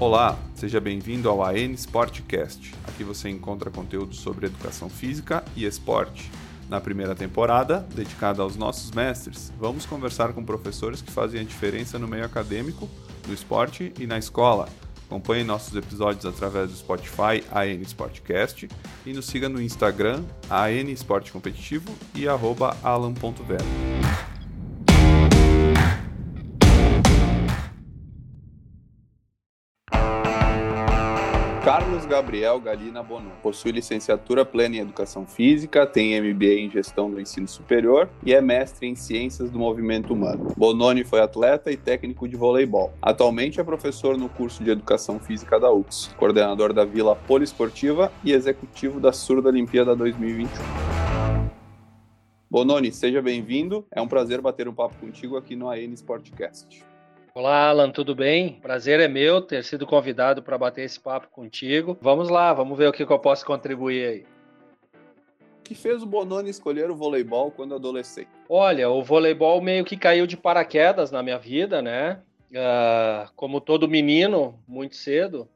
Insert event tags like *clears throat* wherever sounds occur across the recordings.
Olá, seja bem-vindo ao AN Sportcast. Aqui você encontra conteúdo sobre educação física e esporte. Na primeira temporada, dedicada aos nossos mestres, vamos conversar com professores que fazem a diferença no meio acadêmico, no esporte e na escola. Acompanhe nossos episódios através do Spotify AN Sportcast e nos siga no Instagram AN Esporte Competitivo e arroba. Carlos Gabriel Galina Bonon possui licenciatura plena em Educação Física, tem MBA em Gestão do Ensino Superior e é mestre em Ciências do Movimento Humano. Bononi foi atleta e técnico de voleibol. Atualmente é professor no curso de Educação Física da UX, coordenador da Vila Poliesportiva e executivo da Surda Olimpíada 2021. Bononi, seja bem-vindo. É um prazer bater um papo contigo aqui no AN Sportcast. Olá, Alan, tudo bem? Prazer é meu ter sido convidado para bater esse papo contigo. Vamos lá, vamos ver o que, que eu posso contribuir aí. O que fez o Bononi escolher o voleibol quando adolescente? Olha, o voleibol meio que caiu de paraquedas na minha vida, né? Uh, como todo menino, muito cedo,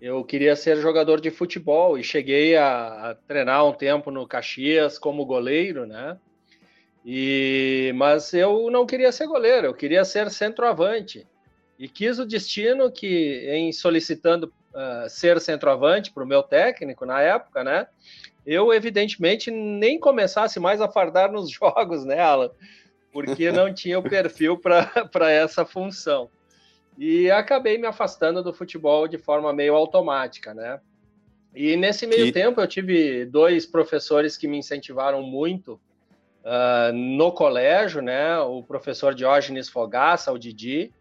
eu queria ser jogador de futebol e cheguei a, a treinar um tempo no Caxias como goleiro, né? E, mas eu não queria ser goleiro, eu queria ser centroavante. E quis o destino que, em solicitando uh, ser centroavante para o meu técnico na época, né? Eu, evidentemente, nem começasse mais a fardar nos *laughs* jogos, né, Alan? Porque não tinha o perfil para *laughs* essa função. E acabei me afastando do futebol de forma meio automática, né? E nesse meio que... tempo eu tive dois professores que me incentivaram muito uh, no colégio, né? O professor Diógenes Fogaça, o Didi,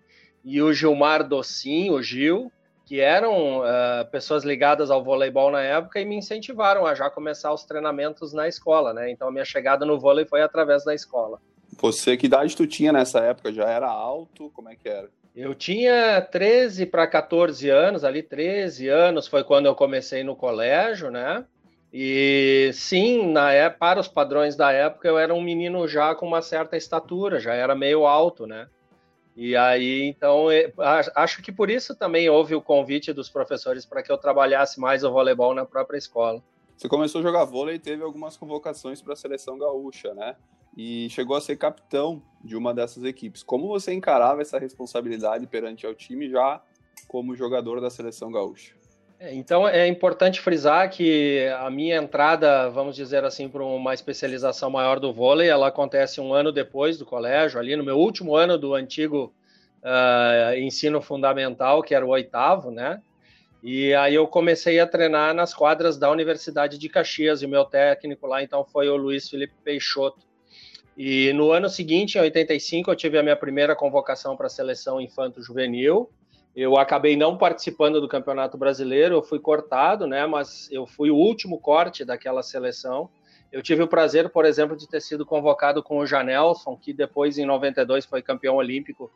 e o Gilmar Docin, o Gil, que eram uh, pessoas ligadas ao voleibol na época e me incentivaram a já começar os treinamentos na escola, né? Então a minha chegada no vôlei foi através da escola. Você, que idade tu tinha nessa época? Já era alto? Como é que era? Eu tinha 13 para 14 anos, ali 13 anos foi quando eu comecei no colégio, né? E sim, na é, para os padrões da época, eu era um menino já com uma certa estatura, já era meio alto, né? E aí, então, acho que por isso também houve o convite dos professores para que eu trabalhasse mais o voleibol na própria escola. Você começou a jogar vôlei e teve algumas convocações para a seleção gaúcha, né? E chegou a ser capitão de uma dessas equipes. Como você encarava essa responsabilidade perante ao time já como jogador da seleção gaúcha? É, então é importante frisar que a minha entrada, vamos dizer assim, para uma especialização maior do vôlei, ela acontece um ano depois do colégio, ali no meu último ano do antigo uh, ensino fundamental, que era o oitavo, né? E aí eu comecei a treinar nas quadras da Universidade de Caxias, e o meu técnico lá então foi o Luiz Felipe Peixoto. E no ano seguinte, em 85, eu tive a minha primeira convocação para a seleção infanto-juvenil, eu acabei não participando do Campeonato Brasileiro, eu fui cortado, né? Mas eu fui o último corte daquela seleção. Eu tive o prazer, por exemplo, de ter sido convocado com o Janelson, que depois, em 92, foi campeão olímpico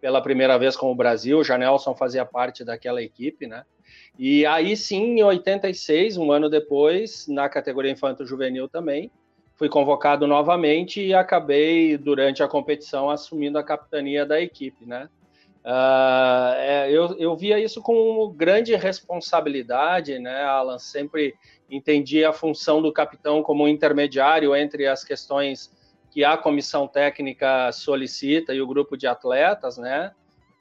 pela primeira vez com o Brasil. O Janelson fazia parte daquela equipe, né? E aí sim, em 86, um ano depois, na categoria infanto-juvenil também, fui convocado novamente e acabei, durante a competição, assumindo a capitania da equipe, né? Uh, é, eu, eu via isso com grande responsabilidade, né, Alan? Sempre entendi a função do capitão como um intermediário entre as questões que a comissão técnica solicita e o grupo de atletas, né?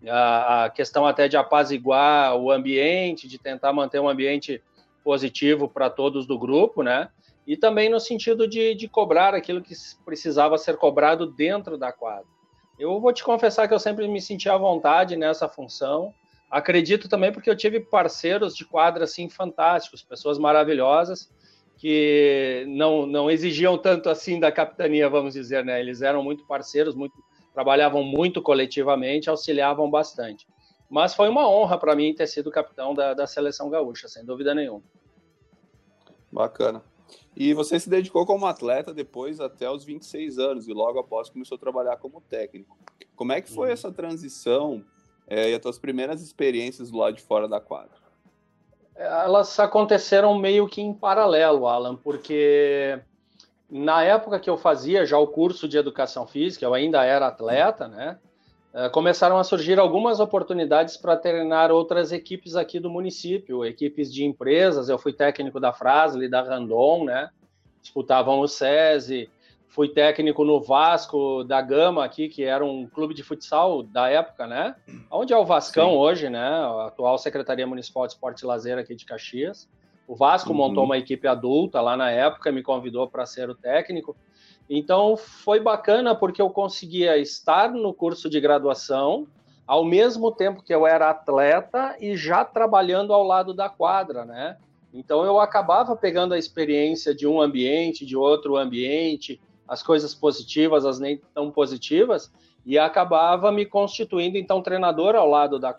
A, a questão até de apaziguar o ambiente, de tentar manter um ambiente positivo para todos do grupo, né? E também no sentido de, de cobrar aquilo que precisava ser cobrado dentro da quadra. Eu vou te confessar que eu sempre me senti à vontade nessa função. Acredito também porque eu tive parceiros de quadra assim fantásticos, pessoas maravilhosas que não, não exigiam tanto assim da capitania, vamos dizer, né? Eles eram muito parceiros, muito trabalhavam muito coletivamente, auxiliavam bastante. Mas foi uma honra para mim ter sido capitão da, da seleção gaúcha, sem dúvida nenhuma. Bacana. E você se dedicou como atleta depois até os 26 anos e logo após começou a trabalhar como técnico. Como é que foi uhum. essa transição é, e as suas primeiras experiências do lado de fora da quadra? Elas aconteceram meio que em paralelo, Alan, porque na época que eu fazia já o curso de educação física, eu ainda era atleta, né? Uh, começaram a surgir algumas oportunidades para treinar outras equipes aqui do município, equipes de empresas. Eu fui técnico da Frasle, da Randon, né? Disputavam o SESI, fui técnico no Vasco da Gama aqui, que era um clube de futsal da época, né? Onde é o Vascão Sim. hoje, né? A atual Secretaria Municipal de Esporte e Lazer aqui de Caxias. O Vasco uhum. montou uma equipe adulta lá na época, me convidou para ser o técnico. Então foi bacana porque eu conseguia estar no curso de graduação ao mesmo tempo que eu era atleta e já trabalhando ao lado da quadra, né? Então eu acabava pegando a experiência de um ambiente, de outro ambiente, as coisas positivas, as nem tão positivas, e acabava me constituindo então treinador ao lado da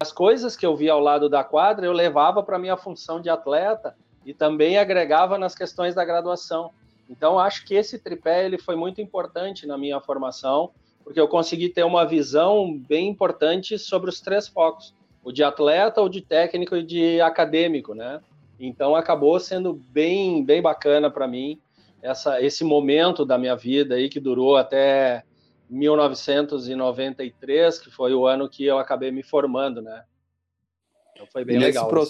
as coisas que eu via ao lado da quadra eu levava para minha função de atleta e também agregava nas questões da graduação. Então acho que esse tripé ele foi muito importante na minha formação, porque eu consegui ter uma visão bem importante sobre os três focos: o de atleta, o de técnico e de acadêmico, né? Então acabou sendo bem bem bacana para mim essa, esse momento da minha vida aí que durou até 1993, que foi o ano que eu acabei me formando, né? Então foi bem legal pro...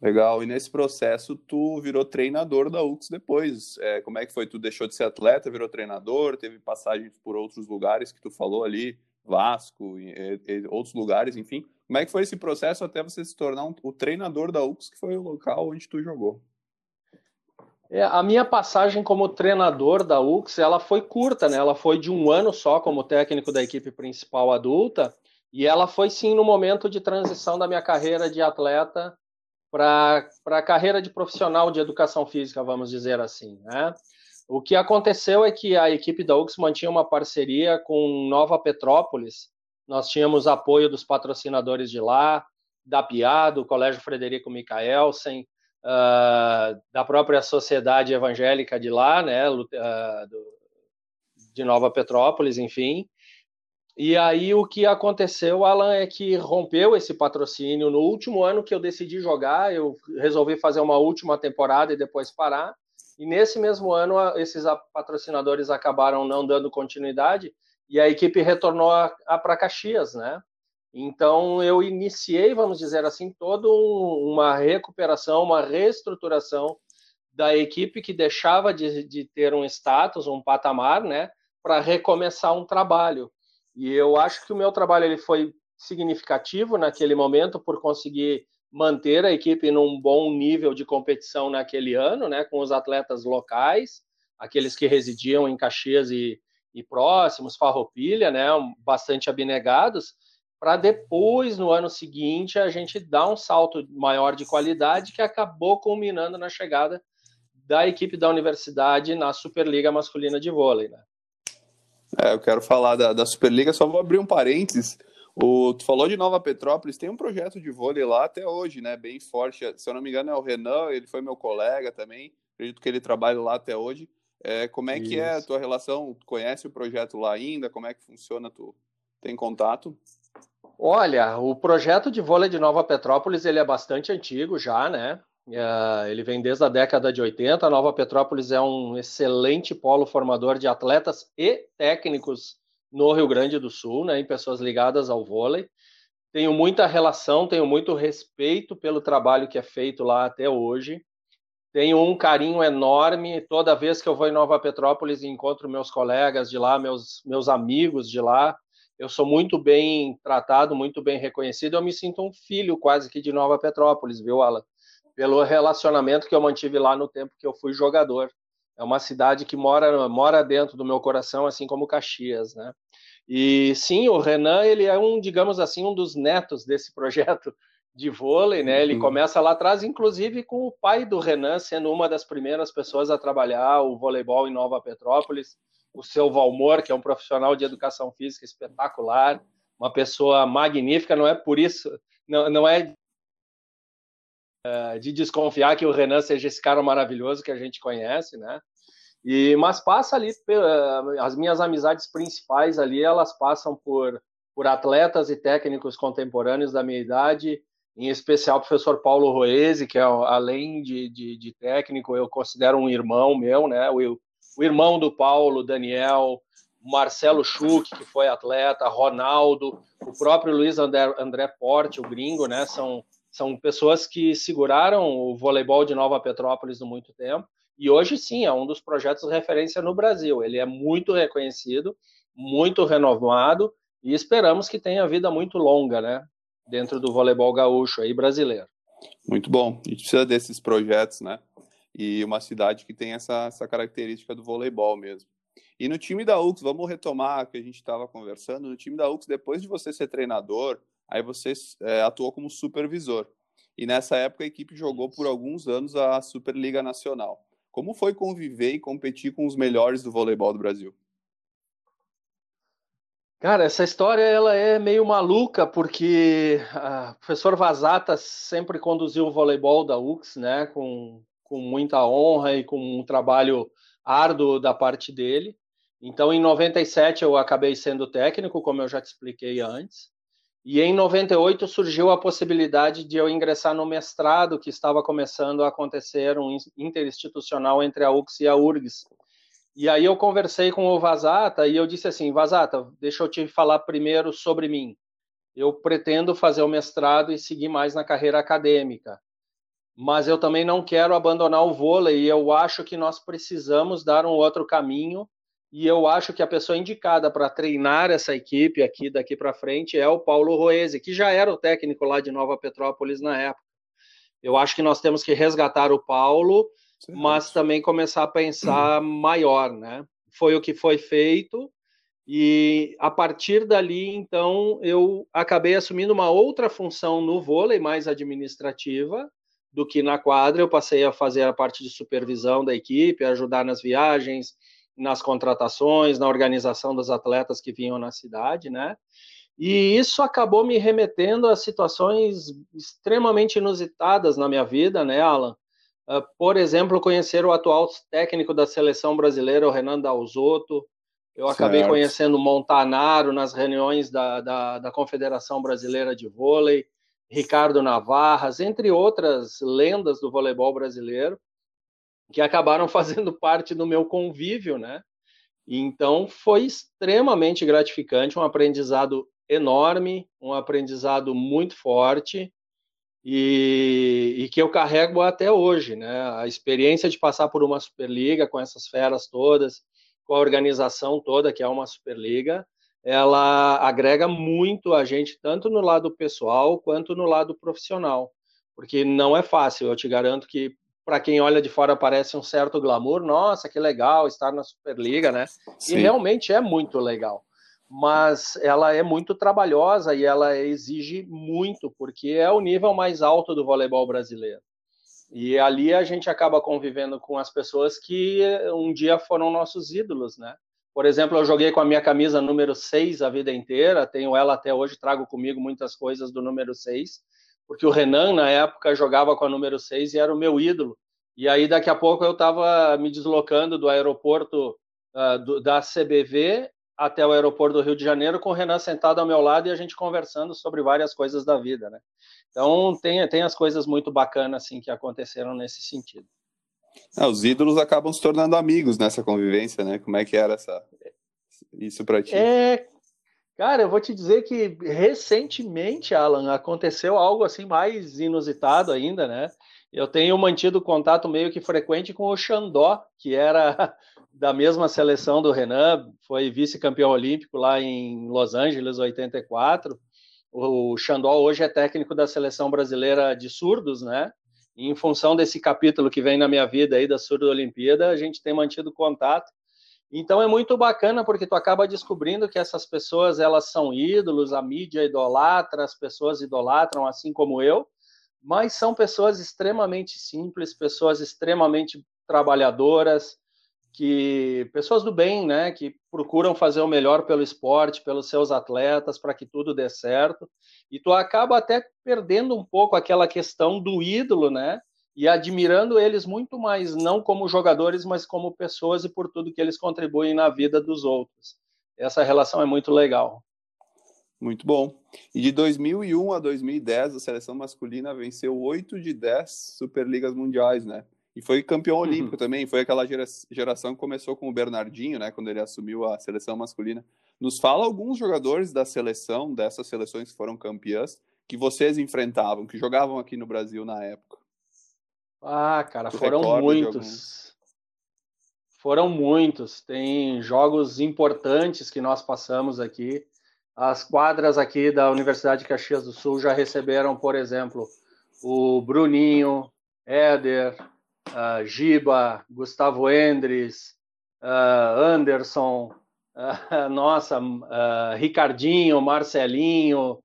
Legal. E nesse processo tu virou treinador da UX depois. É, como é que foi? Tu deixou de ser atleta, virou treinador, teve passagens por outros lugares que tu falou ali, Vasco, e, e, outros lugares, enfim. Como é que foi esse processo até você se tornar um, o treinador da UX, que foi o local onde tu jogou? É, a minha passagem como treinador da UX, ela foi curta, né? Ela foi de um ano só como técnico da equipe principal adulta, e ela foi sim no momento de transição da minha carreira de atleta para a carreira de profissional de educação física, vamos dizer assim, né? O que aconteceu é que a equipe da UX mantinha uma parceria com Nova Petrópolis. Nós tínhamos apoio dos patrocinadores de lá, da PIA, do Colégio Frederico Micaelsen, uh, da própria sociedade evangélica de lá, né, uh, do, de Nova Petrópolis, enfim. E aí o que aconteceu, Alan, é que rompeu esse patrocínio no último ano que eu decidi jogar, eu resolvi fazer uma última temporada e depois parar. E nesse mesmo ano esses patrocinadores acabaram não dando continuidade e a equipe retornou para Caxias, né? Então, eu iniciei, vamos dizer assim, toda uma recuperação, uma reestruturação da equipe que deixava de, de ter um status, um patamar, né, para recomeçar um trabalho. E eu acho que o meu trabalho ele foi significativo naquele momento por conseguir manter a equipe num bom nível de competição naquele ano, né, com os atletas locais, aqueles que residiam em Caxias e, e próximos, Farroupilha, né, bastante abnegados, para depois, no ano seguinte, a gente dar um salto maior de qualidade que acabou culminando na chegada da equipe da universidade na Superliga Masculina de Vôlei. Né? É, eu quero falar da, da Superliga, só vou abrir um parênteses. O, tu falou de Nova Petrópolis, tem um projeto de vôlei lá até hoje, né? Bem forte. Se eu não me engano, é o Renan, ele foi meu colega também. Acredito que ele trabalha lá até hoje. É, como é Isso. que é a tua relação? Tu conhece o projeto lá ainda? Como é que funciona? Tu tem contato? Olha, o projeto de vôlei de Nova Petrópolis ele é bastante antigo já, né? É, ele vem desde a década de 80. A Nova Petrópolis é um excelente polo formador de atletas e técnicos no Rio Grande do Sul, né? Em pessoas ligadas ao vôlei. Tenho muita relação, tenho muito respeito pelo trabalho que é feito lá até hoje. Tenho um carinho enorme toda vez que eu vou em Nova Petrópolis e encontro meus colegas de lá, meus, meus amigos de lá eu sou muito bem tratado, muito bem reconhecido, eu me sinto um filho quase que de Nova Petrópolis, viu, Alan? Pelo relacionamento que eu mantive lá no tempo que eu fui jogador. É uma cidade que mora, mora dentro do meu coração, assim como Caxias, né? E sim, o Renan, ele é um, digamos assim, um dos netos desse *laughs* projeto de vôlei, né? Ele uhum. começa lá atrás, inclusive com o pai do Renan sendo uma das primeiras pessoas a trabalhar o voleibol em Nova Petrópolis o seu Valmor, que é um profissional de educação física espetacular, uma pessoa magnífica, não é por isso, não, não é uh, de desconfiar que o Renan seja esse cara maravilhoso que a gente conhece, né? E, mas passa ali, uh, as minhas amizades principais ali, elas passam por, por atletas e técnicos contemporâneos da minha idade, em especial o professor Paulo Roese, que é, além de, de, de técnico, eu considero um irmão meu, né? O, o irmão do Paulo, Daniel, Marcelo Schuch, que foi atleta, Ronaldo, o próprio Luiz André, André Porte, o gringo, né? São, são pessoas que seguraram o voleibol de Nova Petrópolis por muito tempo. E hoje sim, é um dos projetos de referência no Brasil. Ele é muito reconhecido, muito renovado e esperamos que tenha vida muito longa, né? Dentro do voleibol gaúcho aí brasileiro. Muito bom. A gente precisa desses projetos, né? E uma cidade que tem essa, essa característica do voleibol mesmo. E no time da UX, vamos retomar que a gente estava conversando. No time da UX, depois de você ser treinador, aí você é, atuou como supervisor. E nessa época a equipe jogou por alguns anos a Superliga Nacional. Como foi conviver e competir com os melhores do voleibol do Brasil? Cara, essa história ela é meio maluca porque o professor Vazata sempre conduziu o voleibol da UX, né, com, com muita honra e com um trabalho árduo da parte dele. Então, em 97 eu acabei sendo técnico, como eu já te expliquei antes. E em 98 surgiu a possibilidade de eu ingressar no mestrado que estava começando a acontecer, um interinstitucional entre a UX e a URGS. E aí eu conversei com o Vazata e eu disse assim, Vazata, deixa eu te falar primeiro sobre mim. Eu pretendo fazer o mestrado e seguir mais na carreira acadêmica. Mas eu também não quero abandonar o vôlei e eu acho que nós precisamos dar um outro caminho e eu acho que a pessoa indicada para treinar essa equipe aqui daqui para frente é o Paulo Roese, que já era o técnico lá de Nova Petrópolis na época. Eu acho que nós temos que resgatar o Paulo, Sim, mas também começar a pensar *clears throat* maior, né? Foi o que foi feito e a partir dali, então, eu acabei assumindo uma outra função no vôlei, mais administrativa, do que na quadra. Eu passei a fazer a parte de supervisão da equipe, ajudar nas viagens, nas contratações, na organização dos atletas que vinham na cidade, né? E isso acabou me remetendo a situações extremamente inusitadas na minha vida, né, Alan? Uh, por exemplo, conhecer o atual técnico da seleção brasileira, o Renan Dalzotto. Eu certo. acabei conhecendo Montanaro nas reuniões da, da, da Confederação Brasileira de Vôlei, Ricardo Navarras, entre outras lendas do voleibol brasileiro que acabaram *laughs* fazendo parte do meu convívio, né? Então foi extremamente gratificante, um aprendizado enorme, um aprendizado muito forte e, e, que eu carrego até hoje, né? A experiência de passar por uma Superliga com essas feras todas, com a organização toda que é uma Superliga, ela agrega muito a gente tanto no lado pessoal quanto no lado profissional, porque não é fácil. Eu te garanto que para quem olha de fora parece um certo glamour, nossa, que legal estar na Superliga, né? Sim. E realmente é muito legal. Mas ela é muito trabalhosa e ela exige muito, porque é o nível mais alto do voleibol brasileiro. E ali a gente acaba convivendo com as pessoas que um dia foram nossos ídolos, né? Por exemplo, eu joguei com a minha camisa número 6 a vida inteira, tenho ela até hoje, trago comigo muitas coisas do número 6 porque o Renan, na época, jogava com a número 6 e era o meu ídolo. E aí, daqui a pouco, eu estava me deslocando do aeroporto uh, do, da CBV até o aeroporto do Rio de Janeiro, com o Renan sentado ao meu lado e a gente conversando sobre várias coisas da vida, né? Então, tem, tem as coisas muito bacanas, assim, que aconteceram nesse sentido. Ah, os ídolos acabam se tornando amigos nessa convivência, né? Como é que era essa... isso para ti? É, Cara, eu vou te dizer que recentemente, Alan, aconteceu algo assim mais inusitado ainda, né? Eu tenho mantido contato meio que frequente com o Xandó, que era *laughs* da mesma seleção do Renan, foi vice-campeão olímpico lá em Los Angeles, 84. O Xandó hoje é técnico da seleção brasileira de surdos, né? E em função desse capítulo que vem na minha vida aí da Surdo Olimpíada, a gente tem mantido contato. Então é muito bacana porque tu acaba descobrindo que essas pessoas elas são ídolos, a mídia idolatra, as pessoas idolatram assim como eu, mas são pessoas extremamente simples, pessoas extremamente trabalhadoras, que pessoas do bem, né, que procuram fazer o melhor pelo esporte, pelos seus atletas, para que tudo dê certo. E tu acaba até perdendo um pouco aquela questão do ídolo, né? E admirando eles muito mais, não como jogadores, mas como pessoas e por tudo que eles contribuem na vida dos outros. Essa relação é muito legal. Muito bom. E de 2001 a 2010, a seleção masculina venceu 8 de 10 Superligas Mundiais, né? E foi campeão olímpico uhum. também. Foi aquela geração que começou com o Bernardinho, né? Quando ele assumiu a seleção masculina. Nos fala alguns jogadores da seleção, dessas seleções que foram campeãs, que vocês enfrentavam, que jogavam aqui no Brasil na época. Ah, cara, foram muitos. Foram muitos. Tem jogos importantes que nós passamos aqui. As quadras aqui da Universidade de Caxias do Sul já receberam, por exemplo, o Bruninho, Éder, uh, Giba, Gustavo Endres, uh, Anderson, uh, *laughs* nossa, Ricardinho, Marcelinho.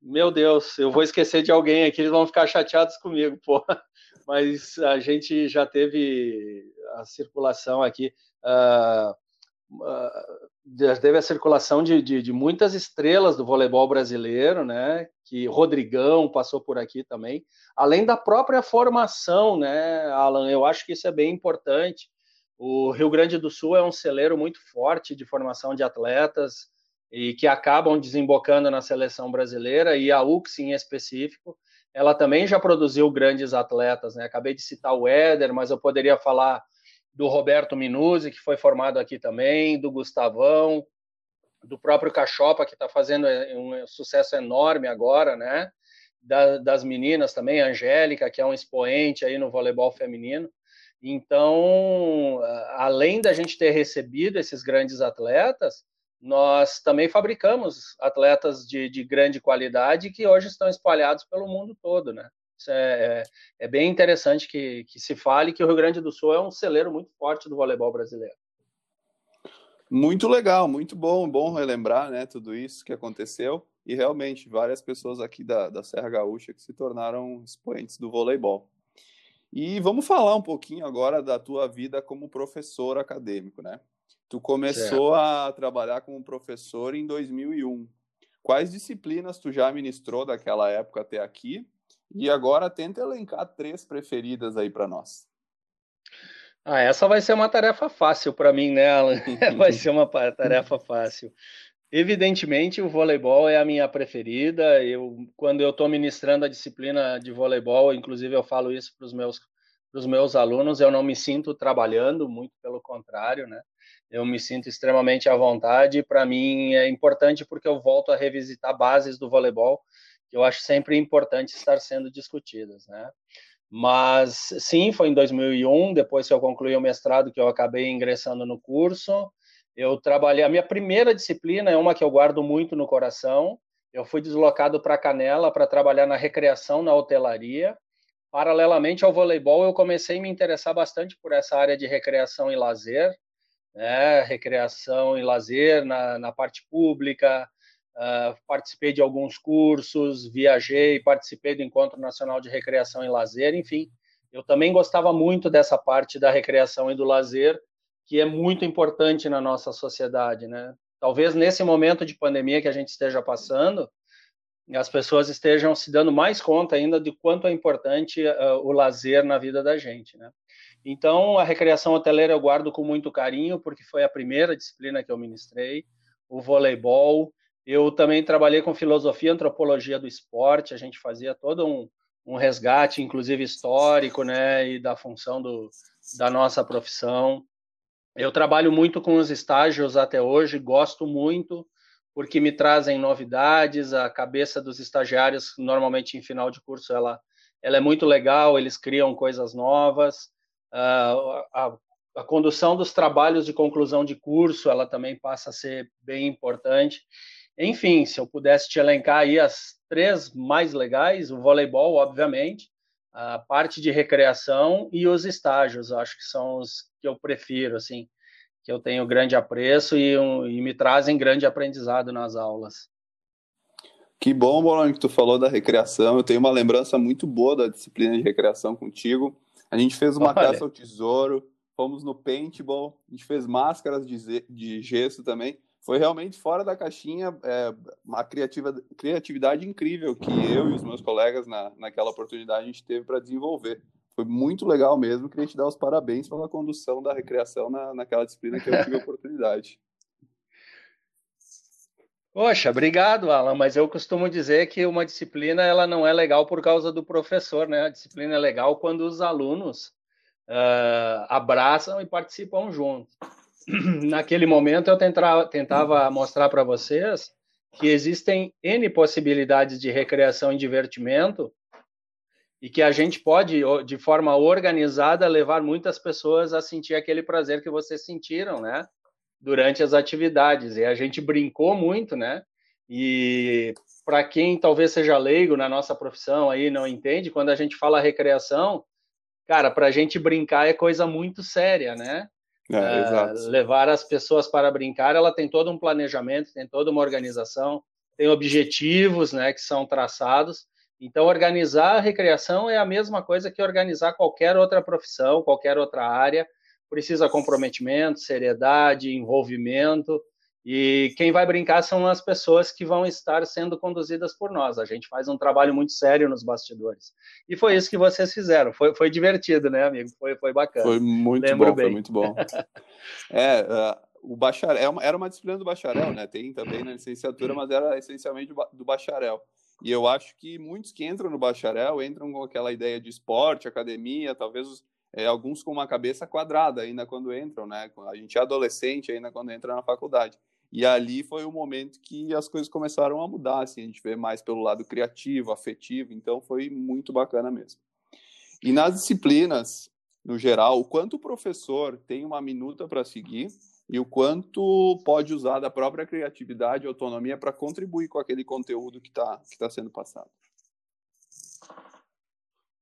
Meu Deus, eu vou esquecer de alguém aqui, eles vão ficar chateados comigo, pô. Mas a gente já teve a circulação aqui. Uh, teve a circulação de, de, de, muitas estrelas do voleibol brasileiro, né? Que Rodrigão passou por aqui também, além da própria formação, né, Alan? Eu acho que isso é bem importante. O Rio Grande do Sul é um celeiro muito forte de formação de atletas e que acabam desembocando na seleção brasileira e a UX em específico, ela também já produziu grandes atletas, né? Acabei de citar o Éder, mas eu poderia falar do Roberto Minuzzi, que foi formado aqui também, do Gustavão, do próprio Cachopa, que está fazendo é, um sucesso enorme agora, né? Da, das meninas também, a Angélica, que é um expoente aí no voleibol feminino. Então, além da gente ter recebido esses grandes atletas, nós também fabricamos atletas de, de grande qualidade que hoje estão espalhados pelo mundo todo, né? Isso é, é, é bem interessante que, que se fale que o Rio Grande do Sul é um celeiro muito forte do voleibol brasileiro. Muito legal, muito bom, bom relembrar, né, tudo isso que aconteceu e realmente várias pessoas aqui da, da Serra Gaúcha que se tornaram expoentes do voleibol. E vamos falar um pouquinho agora da tua vida como professor acadêmico, né? Tu começou certo. a trabalhar como professor em 2001. Quais disciplinas tu já ministrou daquela época até aqui e agora tenta elencar três preferidas aí para nós. Ah, essa vai ser uma tarefa fácil para mim, né, Alan? *laughs* *laughs* vai ser uma tarefa fácil. Evidentemente, o voleibol é a minha preferida. Eu, quando eu estou ministrando a disciplina de voleibol, inclusive eu falo isso para os meus, pros meus alunos, eu não me sinto trabalhando, muito pelo contrário, né? Eu me sinto extremamente à vontade. Para mim é importante porque eu volto a revisitar bases do voleibol que eu acho sempre importante estar sendo discutidas, né? Mas sim, foi em 2001, depois que eu concluí o mestrado, que eu acabei ingressando no curso. Eu trabalhei, a minha primeira disciplina é uma que eu guardo muito no coração. Eu fui deslocado para Canela para trabalhar na recreação, na hotelaria. Paralelamente ao voleibol, eu comecei a me interessar bastante por essa área de recreação e lazer, né? recreação e lazer na, na parte pública, Uh, participei de alguns cursos, viajei, participei do Encontro Nacional de Recreação e Lazer, enfim. Eu também gostava muito dessa parte da recreação e do lazer, que é muito importante na nossa sociedade, né? Talvez nesse momento de pandemia que a gente esteja passando, as pessoas estejam se dando mais conta ainda de quanto é importante uh, o lazer na vida da gente, né? Então, a recreação hoteleira eu guardo com muito carinho, porque foi a primeira disciplina que eu ministrei, o voleibol, eu também trabalhei com filosofia e antropologia do esporte, a gente fazia todo um, um resgate, inclusive histórico, né, e da função do, da nossa profissão. Eu trabalho muito com os estágios até hoje, gosto muito, porque me trazem novidades, a cabeça dos estagiários, normalmente em final de curso, ela, ela é muito legal, eles criam coisas novas, uh, a, a condução dos trabalhos de conclusão de curso, ela também passa a ser bem importante. Enfim, se eu pudesse te elencar aí as três mais legais, o voleibol, obviamente, a parte de recreação e os estágios, acho que são os que eu prefiro, assim, que eu tenho grande apreço e, um, e me trazem grande aprendizado nas aulas. Que bom, Bolão, que tu falou da recreação. Eu tenho uma lembrança muito boa da disciplina de recreação contigo. A gente fez uma Olha. caça ao tesouro, fomos no paintball, a gente fez máscaras de, de gesso também foi realmente fora da caixinha, é, uma criativa, criatividade incrível que eu e os meus colegas na, naquela oportunidade a gente teve para desenvolver. Foi muito legal mesmo, queria te dar os parabéns pela condução da recreação na, naquela disciplina que eu tive a oportunidade. Poxa, obrigado, Alan, mas eu costumo dizer que uma disciplina ela não é legal por causa do professor, né? A disciplina é legal quando os alunos uh, abraçam e participam juntos. *clears throat* Naquele momento, eu tentava, tentava mostrar para vocês que existem N possibilidades de recreação e divertimento e que a gente pode, de forma organizada, levar muitas pessoas a sentir aquele prazer que vocês sentiram, né? Durante as atividades. E a gente brincou muito, né? E para quem talvez seja leigo na nossa profissão aí, não entende, quando a gente fala recreação, cara, para a gente brincar é coisa muito séria, né? É, uh, levar as pessoas para brincar, ela tem todo um planejamento, tem toda uma organização, tem objetivos, né, que são traçados. Então, organizar a recreação é a mesma coisa que organizar qualquer outra profissão, qualquer outra área. Precisa comprometimento, seriedade, envolvimento. E quem vai brincar são as pessoas que vão estar sendo conduzidas por nós. A gente faz um trabalho muito sério nos bastidores. E foi isso que vocês fizeram. Foi, foi divertido, né, amigo? Foi, foi bacana. Foi muito Lembro bom, bem. foi muito bom. *laughs* é, uh, o bacharel, era uma disciplina do bacharel, né? Tem também na licenciatura, mas era essencialmente do bacharel. E eu acho que muitos que entram no bacharel entram com aquela ideia de esporte, academia, talvez é, alguns com uma cabeça quadrada ainda quando entram, né? A gente é adolescente ainda quando entra na faculdade. E ali foi o momento que as coisas começaram a mudar, assim, a gente vê mais pelo lado criativo, afetivo, então foi muito bacana mesmo. E nas disciplinas, no geral, o quanto o professor tem uma minuta para seguir e o quanto pode usar da própria criatividade e autonomia para contribuir com aquele conteúdo que está que tá sendo passado.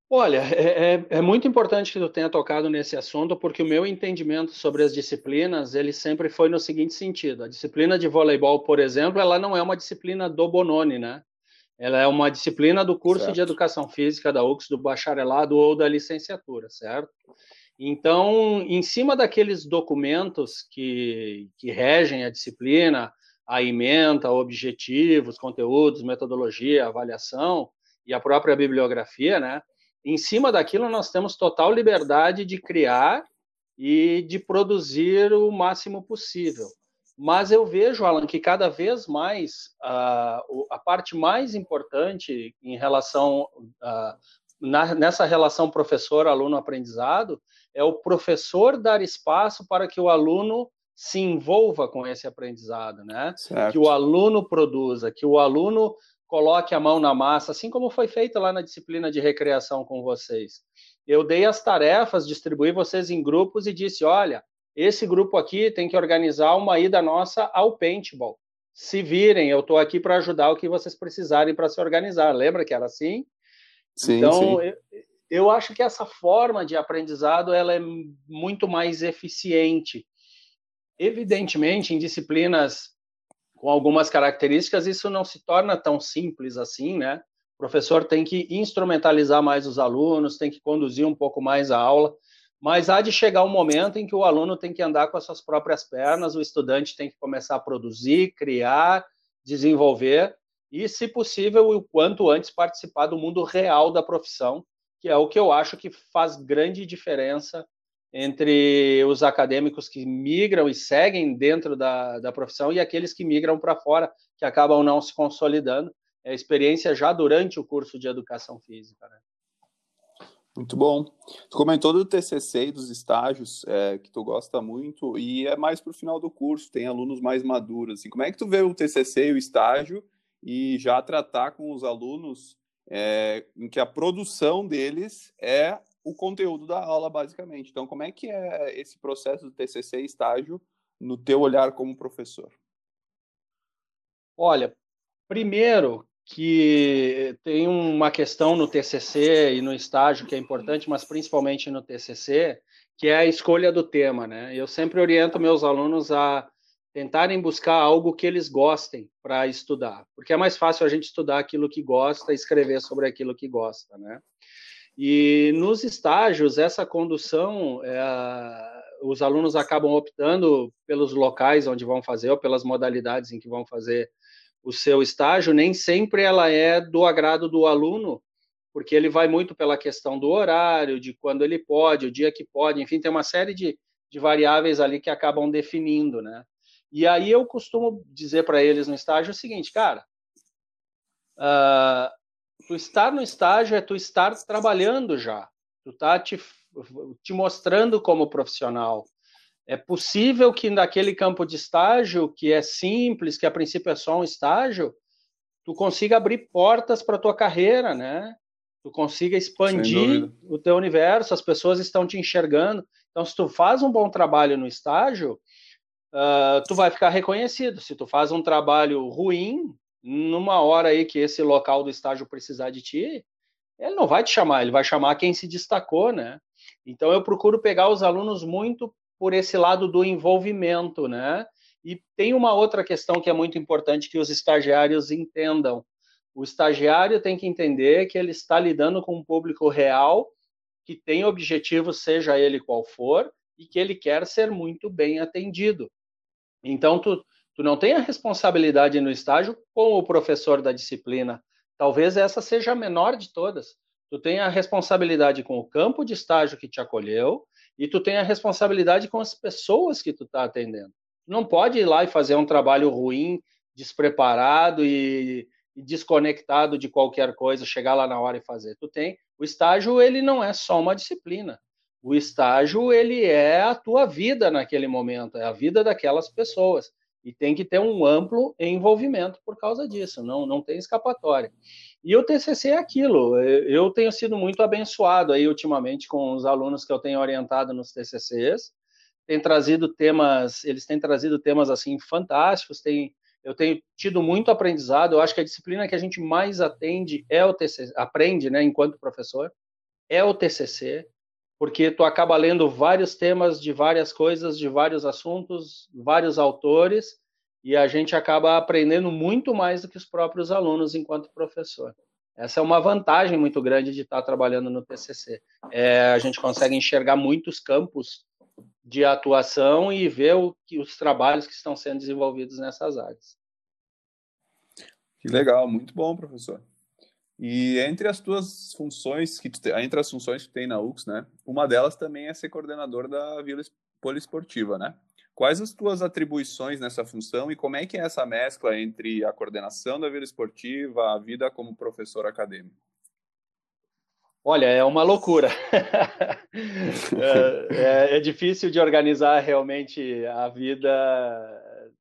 Olha, é, é, é, muito importante que tu tenha tocado nesse assunto, porque o meu entendimento sobre as disciplinas, ele sempre foi no seguinte sentido. A disciplina de voleibol, por exemplo, ela não é uma disciplina do Bononi, né? Ela é uma disciplina do curso certo. de Educação Física da UX, do bacharelado ou da licenciatura, certo? Então, em cima daqueles documentos que, que regem a disciplina, a ementa, objetivos, conteúdos, metodologia, avaliação e a própria bibliografia, né? Em cima daquilo nós temos total liberdade de criar e de produzir o máximo possível. Mas eu vejo, Alan, que cada vez mais a, a parte mais importante em relação a, na, nessa relação professor-aluno-aprendizado é o professor dar espaço para que o aluno se envolva com esse aprendizado, né? Certo. Que o aluno produza, que o aluno coloque a mão na massa, assim como foi feito lá na disciplina de recreação com vocês. Eu dei as tarefas, distribuí vocês em grupos e disse: olha, esse grupo aqui tem que organizar uma ida nossa ao paintball. Se virem, eu estou aqui para ajudar o que vocês precisarem para se organizar. Lembra que era assim? Sim, então, sim. Eu, eu acho que essa forma de aprendizado ela é muito mais eficiente. Evidentemente, em disciplinas com algumas características, isso não se torna tão simples assim, né? O professor tem que instrumentalizar mais os alunos, tem que conduzir um pouco mais a aula, mas há de chegar um momento em que o aluno tem que andar com as suas próprias pernas, o estudante tem que começar a produzir, criar, desenvolver e, se possível, o quanto antes participar do mundo real da profissão, que é o que eu acho que faz grande diferença entre os acadêmicos que migram e seguem dentro da, da profissão e aqueles que migram para fora, que acabam não se consolidando. É a experiência já durante o curso de educação física. Né? Muito bom. Tu comentou do TCC e dos estágios é, que tu gosta muito e é mais para o final do curso, tem alunos mais maduros. Assim. Como é que tu vê o TCC e o estágio e já tratar com os alunos é, em que a produção deles é o conteúdo da aula, basicamente. Então, como é que é esse processo do TCC estágio no teu olhar como professor? Olha, primeiro que tem uma questão no TCC e no estágio que é importante, mas principalmente no TCC, que é a escolha do tema, né? Eu sempre oriento meus alunos a tentarem buscar algo que eles gostem para estudar, porque é mais fácil a gente estudar aquilo que gosta e escrever sobre aquilo que gosta, né? E nos estágios, essa condução, é, os alunos acabam optando pelos locais onde vão fazer ou pelas modalidades em que vão fazer o seu estágio, nem sempre ela é do agrado do aluno, porque ele vai muito pela questão do horário, de quando ele pode, o dia que pode, enfim, tem uma série de, de variáveis ali que acabam definindo, né? E aí eu costumo dizer para eles no estágio o seguinte, cara, uh, tu estar no estágio é tu estar trabalhando já. Tu tá te te mostrando como profissional. É possível que naquele campo de estágio, que é simples, que a princípio é só um estágio, tu consiga abrir portas para tua carreira, né? Tu consiga expandir o teu universo, as pessoas estão te enxergando. Então, se tu faz um bom trabalho no estágio, uh, tu vai ficar reconhecido. Se tu faz um trabalho ruim, numa hora aí que esse local do estágio precisar de ti, ele não vai te chamar, ele vai chamar quem se destacou, né? Então eu procuro pegar os alunos muito por esse lado do envolvimento, né? E tem uma outra questão que é muito importante que os estagiários entendam. O estagiário tem que entender que ele está lidando com um público real que tem objetivo, seja ele qual for, e que ele quer ser muito bem atendido. Então, tu, tu não tem a responsabilidade no estágio com o professor da disciplina. Talvez essa seja a menor de todas. Tu tem a responsabilidade com o campo de estágio que te acolheu e tu tem a responsabilidade com as pessoas que tu está atendendo. Tu não pode ir lá e fazer um trabalho ruim, despreparado e, desconectado de qualquer coisa, chegar lá na hora e fazer. Tu tem o estágio, ele não é só uma disciplina. O estágio, ele é a tua vida naquele momento, é a vida daquelas pessoas. E tem que ter um amplo envolvimento por causa disso, não, não tem escapatória. E o TCC é aquilo, eu tenho sido muito abençoado aí ultimamente com os alunos que eu tenho orientado nos TCCs, tem trazido temas, eles têm trazido temas assim fantásticos, tem, eu tenho tido muito aprendizado, eu acho que a disciplina que a gente mais atende é o TCC, aprende, né, enquanto professor, é o TCC, porque tu acaba lendo vários temas de várias coisas, de vários assuntos, vários autores, e a gente acaba aprendendo muito mais do que os próprios alunos enquanto professor. Essa é uma vantagem muito grande de estar trabalhando no TCC. É, a gente consegue enxergar muitos campos de atuação e ver o, que, os trabalhos que estão sendo desenvolvidos nessas áreas. Que legal, muito bom, professor. E entre as tuas funções que te, entre as funções que tem na UX, né? Uma delas também é ser coordenador da Vila Poliesportiva, né? Quais as tuas atribuições nessa função e como é que é essa mescla entre a coordenação da Vila Esportiva, a vida como professor acadêmico? Olha, é uma loucura. *laughs* é, é, é difícil de organizar realmente a vida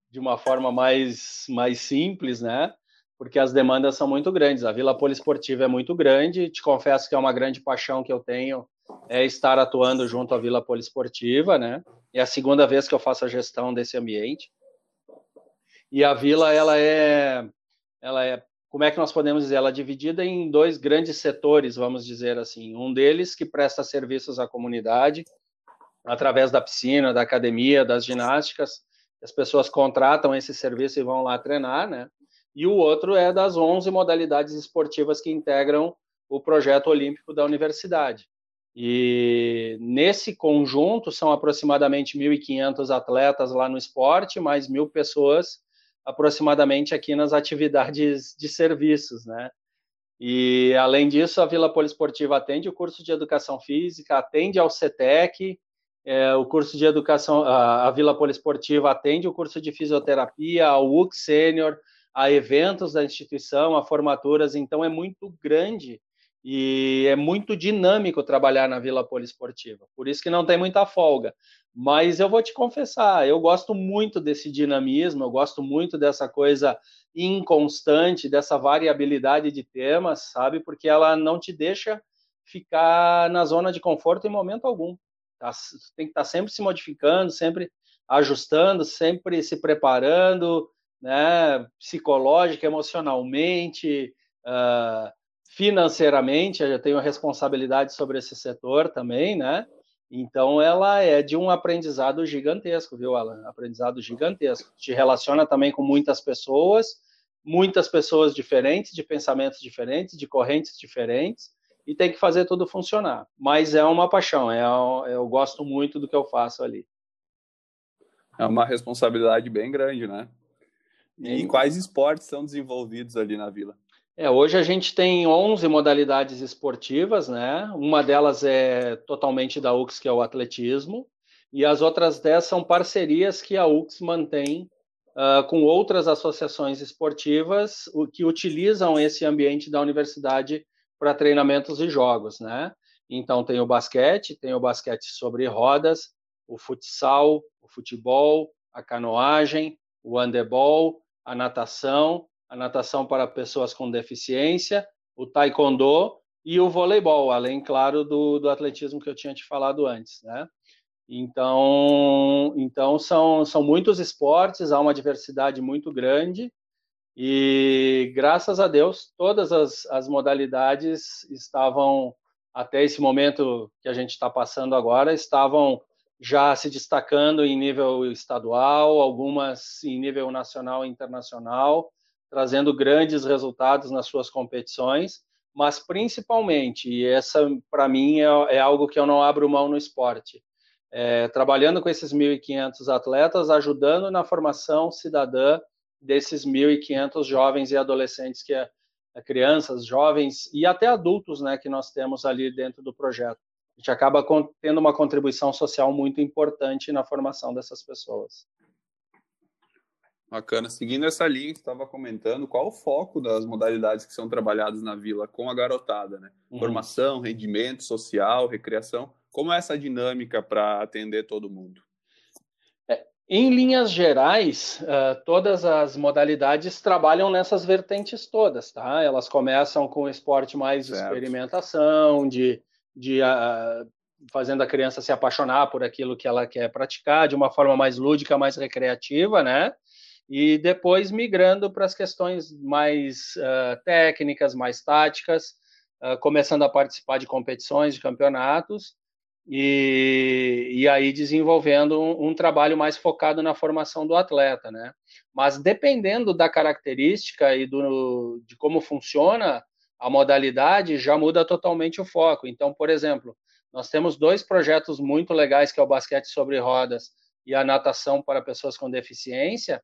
de uma forma mais, mais simples, né? Porque as demandas são muito grandes. A Vila Poliesportiva é muito grande. Te confesso que é uma grande paixão que eu tenho é estar atuando junto à Vila Poliesportiva, né? É a segunda vez que eu faço a gestão desse ambiente. E a vila ela é ela é como é que nós podemos dizer? Ela é dividida em dois grandes setores, vamos dizer assim. Um deles que presta serviços à comunidade através da piscina, da academia, das ginásticas. As pessoas contratam esse serviço e vão lá treinar, né? E o outro é das 11 modalidades esportivas que integram o projeto olímpico da universidade. E nesse conjunto são aproximadamente 1.500 atletas lá no esporte, mais mil pessoas aproximadamente aqui nas atividades de serviços, né? E além disso, a Vila Poliesportiva atende o curso de educação física, atende ao CETEC, é, o curso de educação, a, a Vila Poliesportiva atende o curso de fisioterapia, ao UC Sênior, a eventos da instituição, a formaturas, então é muito grande e é muito dinâmico trabalhar na Vila Poliesportiva. Por isso que não tem muita folga. Mas eu vou te confessar, eu gosto muito desse dinamismo, eu gosto muito dessa coisa inconstante, dessa variabilidade de temas, sabe? Porque ela não te deixa ficar na zona de conforto em momento algum. Tá? Tem que estar sempre se modificando, sempre ajustando, sempre se preparando, né, psicológica, emocionalmente, uh, financeiramente, eu tenho responsabilidade sobre esse setor também, né? Então ela é de um aprendizado gigantesco, viu, Alan? Aprendizado gigantesco. Te relaciona também com muitas pessoas, muitas pessoas diferentes, de pensamentos diferentes, de correntes diferentes, e tem que fazer tudo funcionar. Mas é uma paixão, é, eu gosto muito do que eu faço ali. É uma responsabilidade bem grande, né? E quais esportes são desenvolvidos ali na Vila? É, hoje a gente tem 11 modalidades esportivas, né? Uma delas é totalmente da UX, que é o atletismo, e as outras 10 são parcerias que a UX mantém uh, com outras associações esportivas que utilizam esse ambiente da universidade para treinamentos e jogos, né? Então tem o basquete, tem o basquete sobre rodas, o futsal, o futebol, a canoagem, o handebol, a natação, a natação para pessoas com deficiência, o taekwondo e o voleibol, além, claro, do, do atletismo que eu tinha te falado antes, né? Então, então são, são muitos esportes, há uma diversidade muito grande e, graças a Deus, todas as, as modalidades estavam, até esse momento que a gente está passando agora, estavam já se destacando em nível estadual, algumas em nível nacional e internacional, trazendo grandes resultados nas suas competições, mas principalmente, e essa para mim é, é, algo que eu não abro mão no esporte, é, trabalhando com esses 1.500 atletas, ajudando na formação cidadã desses 1.500 jovens e adolescentes que é, é, crianças, jovens e até adultos, né, que nós temos ali dentro do projeto a gente acaba tendo uma contribuição social muito importante na formação dessas pessoas. Bacana. Seguindo essa linha que estava comentando, qual o foco das modalidades que são trabalhadas na vila com a garotada, né? Uhum. Formação, rendimento social, recreação. Como é essa dinâmica para atender todo mundo? É, em linhas gerais, uh, todas as modalidades trabalham nessas vertentes todas, tá? Elas começam com o esporte mais certo. experimentação, de de uh, fazendo a criança se apaixonar por aquilo que ela quer praticar de uma forma mais lúdica, mais recreativa, né? E depois migrando para as questões mais uh, técnicas, mais táticas, uh, começando a participar de competições, de campeonatos, e, e aí desenvolvendo um, um, trabalho mais focado na formação do atleta, né? Mas dependendo da característica e do, de como funciona a modalidade já muda totalmente o foco. Então, por exemplo, nós temos dois projetos muito legais, que é o basquete sobre rodas e a natação para pessoas com deficiência,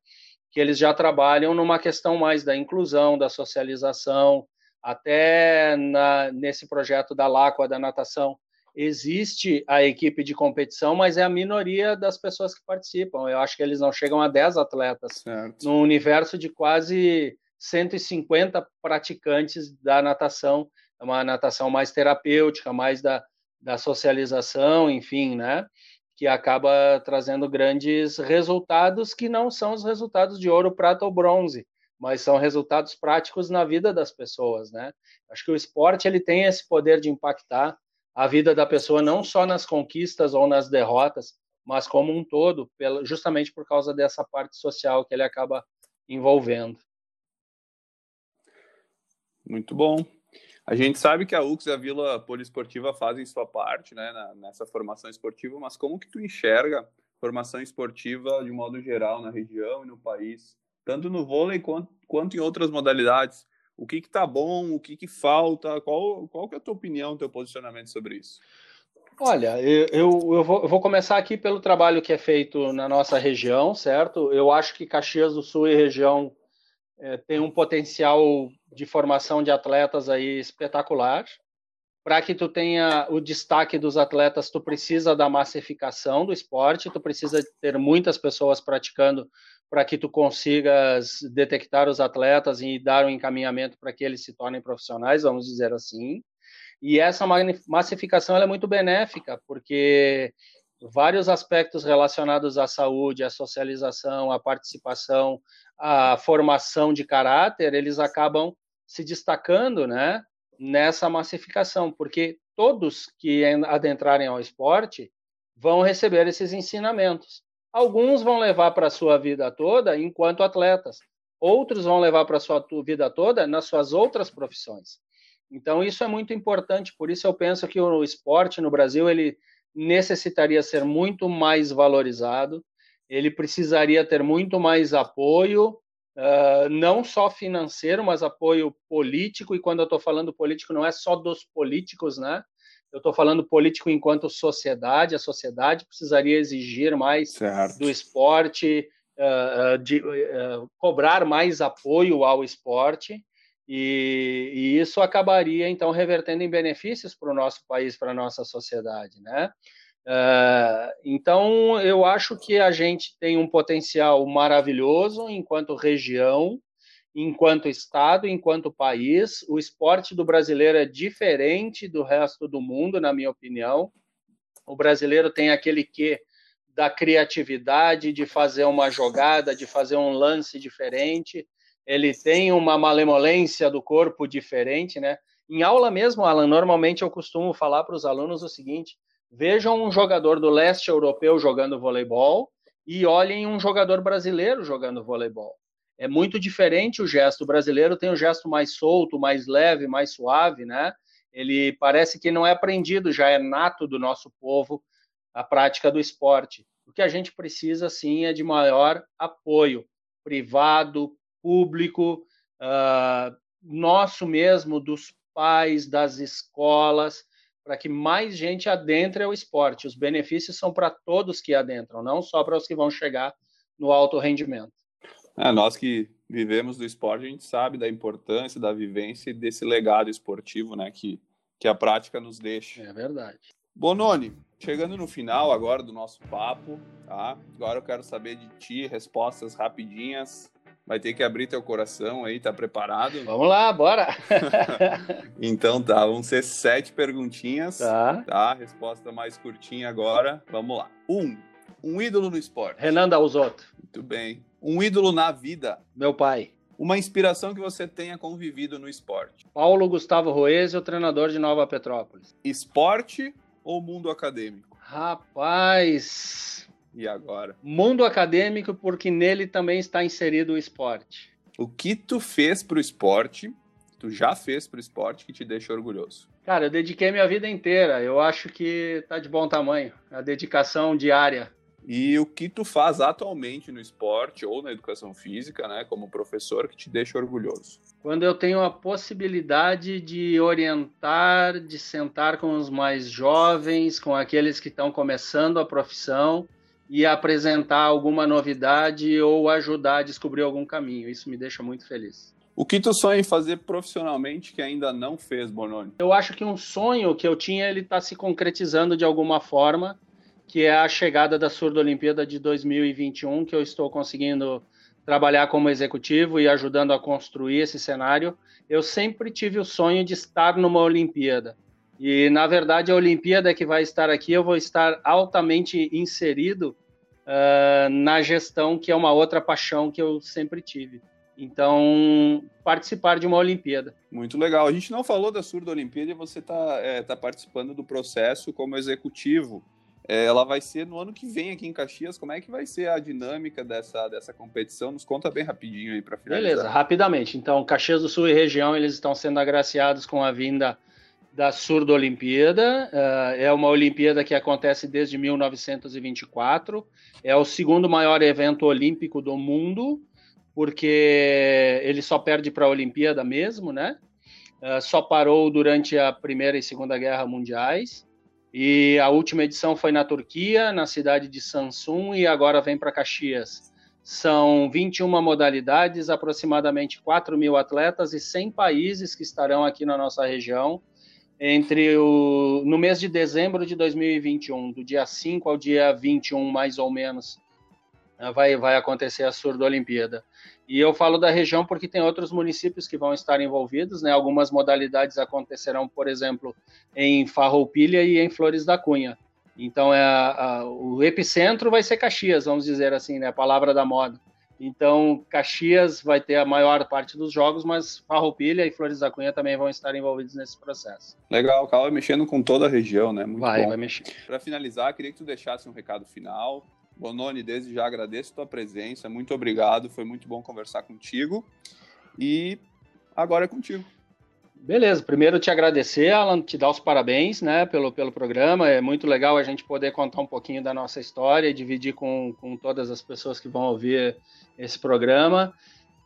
que eles já trabalham numa questão mais da inclusão, da socialização, até na, nesse projeto da Láqua, da natação, existe a equipe de competição, mas é a minoria das pessoas que participam. Eu acho que eles não chegam a 10 atletas, certo. no universo de quase 150 praticantes da natação, é uma natação mais terapêutica, mais da, da socialização, enfim, né? Que acaba trazendo grandes resultados que não são os resultados de ouro, prata ou bronze, mas são resultados práticos na vida das pessoas, né? Acho que o esporte ele tem esse poder de impactar a vida da pessoa não só nas conquistas ou nas derrotas, mas como um todo, justamente por causa dessa parte social que ele acaba envolvendo. Muito bom. A gente sabe que a UX e a Vila Poliesportiva fazem sua parte né, nessa formação esportiva, mas como que tu enxerga formação esportiva de modo geral na região e no país, tanto no vôlei quanto, quanto em outras modalidades? O que está bom, o que, que falta? Qual, qual que é a tua opinião, teu posicionamento sobre isso? Olha, eu, eu, vou, eu, vou, começar aqui pelo trabalho que é feito na nossa região, certo? Eu acho que Caxias do Sul e região é, tem um potencial de formação de atletas aí espetacular. Para que tu tenha o destaque dos atletas, tu precisa da massificação do esporte, tu precisa ter muitas pessoas praticando para que tu consigas detectar os atletas e dar um encaminhamento para que eles se tornem profissionais, vamos dizer assim. E essa massificação é muito benéfica, porque vários aspectos relacionados à saúde, à socialização, à participação, à formação de caráter, eles acabam se destacando, né, nessa massificação, porque todos que adentrarem ao esporte vão receber esses ensinamentos. Alguns vão levar para a sua vida toda enquanto atletas, outros vão levar para a sua vida toda nas suas outras profissões. Então isso é muito importante, por isso eu penso que o esporte no Brasil ele necessitaria ser muito mais valorizado, ele precisaria ter muito mais apoio, uh, não só financeiro, mas apoio político. E quando eu estou falando político, não é só dos políticos, né? Eu estou falando político enquanto sociedade. A sociedade precisaria exigir mais certo. do esporte, uh, de uh, cobrar mais apoio ao esporte. E, e, isso acabaria então revertendo em benefícios para o nosso país, para a nossa sociedade, né? Uh, então eu acho que a gente tem um potencial maravilhoso enquanto região enquanto Estado, enquanto país. O esporte do brasileiro é diferente do resto do mundo, na minha opinião. O brasileiro tem aquele quê da criatividade, de fazer uma jogada, de fazer um lance diferente. Ele tem uma malemolência do corpo diferente, né? Em aula mesmo, Alan, normalmente eu costumo falar para os alunos o seguinte: vejam um jogador do leste europeu jogando voleibol e olhem um jogador brasileiro jogando voleibol. É muito diferente o gesto. O brasileiro tem um gesto mais solto, mais leve, mais suave, né? Ele parece que não é aprendido, já é nato do nosso povo a prática do esporte. O que a gente precisa, sim, é de maior apoio privado, público, uh, nosso mesmo, dos pais, das escolas, para que mais gente adentre o esporte. Os benefícios são para todos que adentram, não só para os que vão chegar no alto rendimento. É, nós que vivemos do esporte, a gente sabe da importância da vivência e desse legado esportivo né, que, que a prática nos deixa. É verdade. Bononi, chegando no final agora do nosso papo, tá? Agora eu quero saber de ti respostas rapidinhas vai ter que abrir teu coração aí, tá preparado? Vamos lá, bora! *laughs* então tá, vão ser sete perguntinhas, tá. tá? Resposta mais curtinha agora, vamos lá. Um, um ídolo no esporte. Renan Dalzotto. Muito bem. Um ídolo na vida. Meu pai. Uma inspiração que você tenha convivido no esporte. Paulo Gustavo o treinador de Nova Petrópolis. Esporte ou mundo acadêmico? Rapaz, e agora? Mundo acadêmico, porque nele também está inserido o esporte. O que tu fez para o esporte, tu já fez para o esporte, que te deixa orgulhoso? Cara, eu dediquei minha vida inteira. Eu acho que tá de bom tamanho. A dedicação diária. E o que tu faz atualmente no esporte ou na educação física, né, como professor, que te deixa orgulhoso? Quando eu tenho a possibilidade de orientar, de sentar com os mais jovens, com aqueles que estão começando a profissão e apresentar alguma novidade ou ajudar a descobrir algum caminho. Isso me deixa muito feliz. O que tu sonha em fazer profissionalmente que ainda não fez, Bononi? Eu acho que um sonho que eu tinha, ele está se concretizando de alguma forma, que é a chegada da Surdo Olimpíada de 2021, que eu estou conseguindo trabalhar como executivo e ajudando a construir esse cenário. Eu sempre tive o sonho de estar numa Olimpíada. E, na verdade, a Olimpíada que vai estar aqui, eu vou estar altamente inserido uh, na gestão, que é uma outra paixão que eu sempre tive. Então, participar de uma Olimpíada. Muito legal. A gente não falou da Surda Olimpíada e você está é, tá participando do processo como executivo. É, ela vai ser no ano que vem aqui em Caxias. Como é que vai ser a dinâmica dessa, dessa competição? Nos conta bem rapidinho aí para finalizar. Beleza, rapidamente. Então, Caxias do Sul e região, eles estão sendo agraciados com a vinda da Surdo Olimpíada. Uh, é uma Olimpíada que acontece desde 1924. É o segundo maior evento olímpico do mundo, porque ele só perde para a Olimpíada mesmo, né? Uh, só parou durante a Primeira e Segunda Guerra Mundiais. E a última edição foi na Turquia, na cidade de Samsun, e agora vem para Caxias. São 21 modalidades, aproximadamente 4 mil atletas e 100 países que estarão aqui na nossa região entre o no mês de dezembro de 2021, do dia 5 ao dia 21 mais ou menos, né, vai vai acontecer a Surdo Olimpíada. E eu falo da região porque tem outros municípios que vão estar envolvidos, né? Algumas modalidades acontecerão, por exemplo, em Farroupilha e em Flores da Cunha. Então, é a, a, o epicentro vai ser Caxias, vamos dizer assim, né? A palavra da moda. Então, Caxias vai ter a maior parte dos jogos, mas Farroupilha e Flores da Cunha também vão estar envolvidos nesse processo. Legal, Cal mexendo com toda a região, né? Muito vai, bom. vai mexer. Para finalizar, queria que tu deixasse um recado final. Bononi, desde já agradeço a tua presença, muito obrigado, foi muito bom conversar contigo. E agora é contigo. Beleza, primeiro te agradecer, Alan, te dar os parabéns né, pelo, pelo programa. É muito legal a gente poder contar um pouquinho da nossa história e dividir com, com todas as pessoas que vão ouvir esse programa.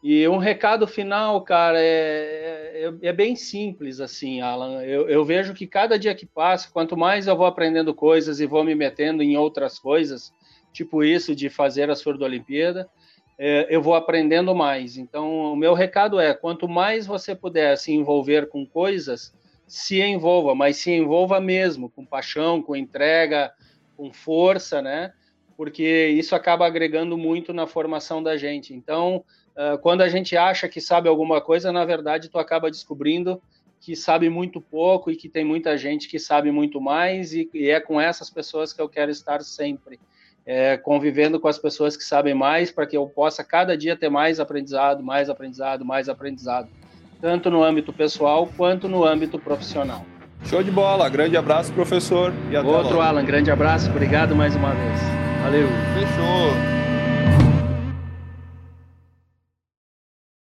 E um recado final, cara, é, é, é bem simples, assim, Alan. Eu, eu, vejo que cada dia que passa, quanto mais eu vou aprendendo coisas e vou me metendo em outras coisas, tipo isso de fazer a Surdo Olimpíada, é, eu vou aprendendo mais. Então, o meu recado é: quanto mais você puder se envolver com coisas, se envolva, mas se envolva mesmo, com paixão, com entrega, com força, né? porque isso acaba agregando muito na formação da gente. Então, uh, quando a gente acha que sabe alguma coisa, na verdade, tu acaba descobrindo que sabe muito pouco e que tem muita gente que sabe muito mais, e é com essas pessoas que eu quero estar sempre. É, convivendo com as pessoas que sabem mais, para que eu possa cada dia ter mais aprendizado, mais aprendizado, mais aprendizado, tanto no âmbito pessoal quanto no âmbito profissional. Show de bola, grande abraço, professor. E até Outro, logo. Alan, grande abraço, obrigado mais uma vez. Valeu. Fechou.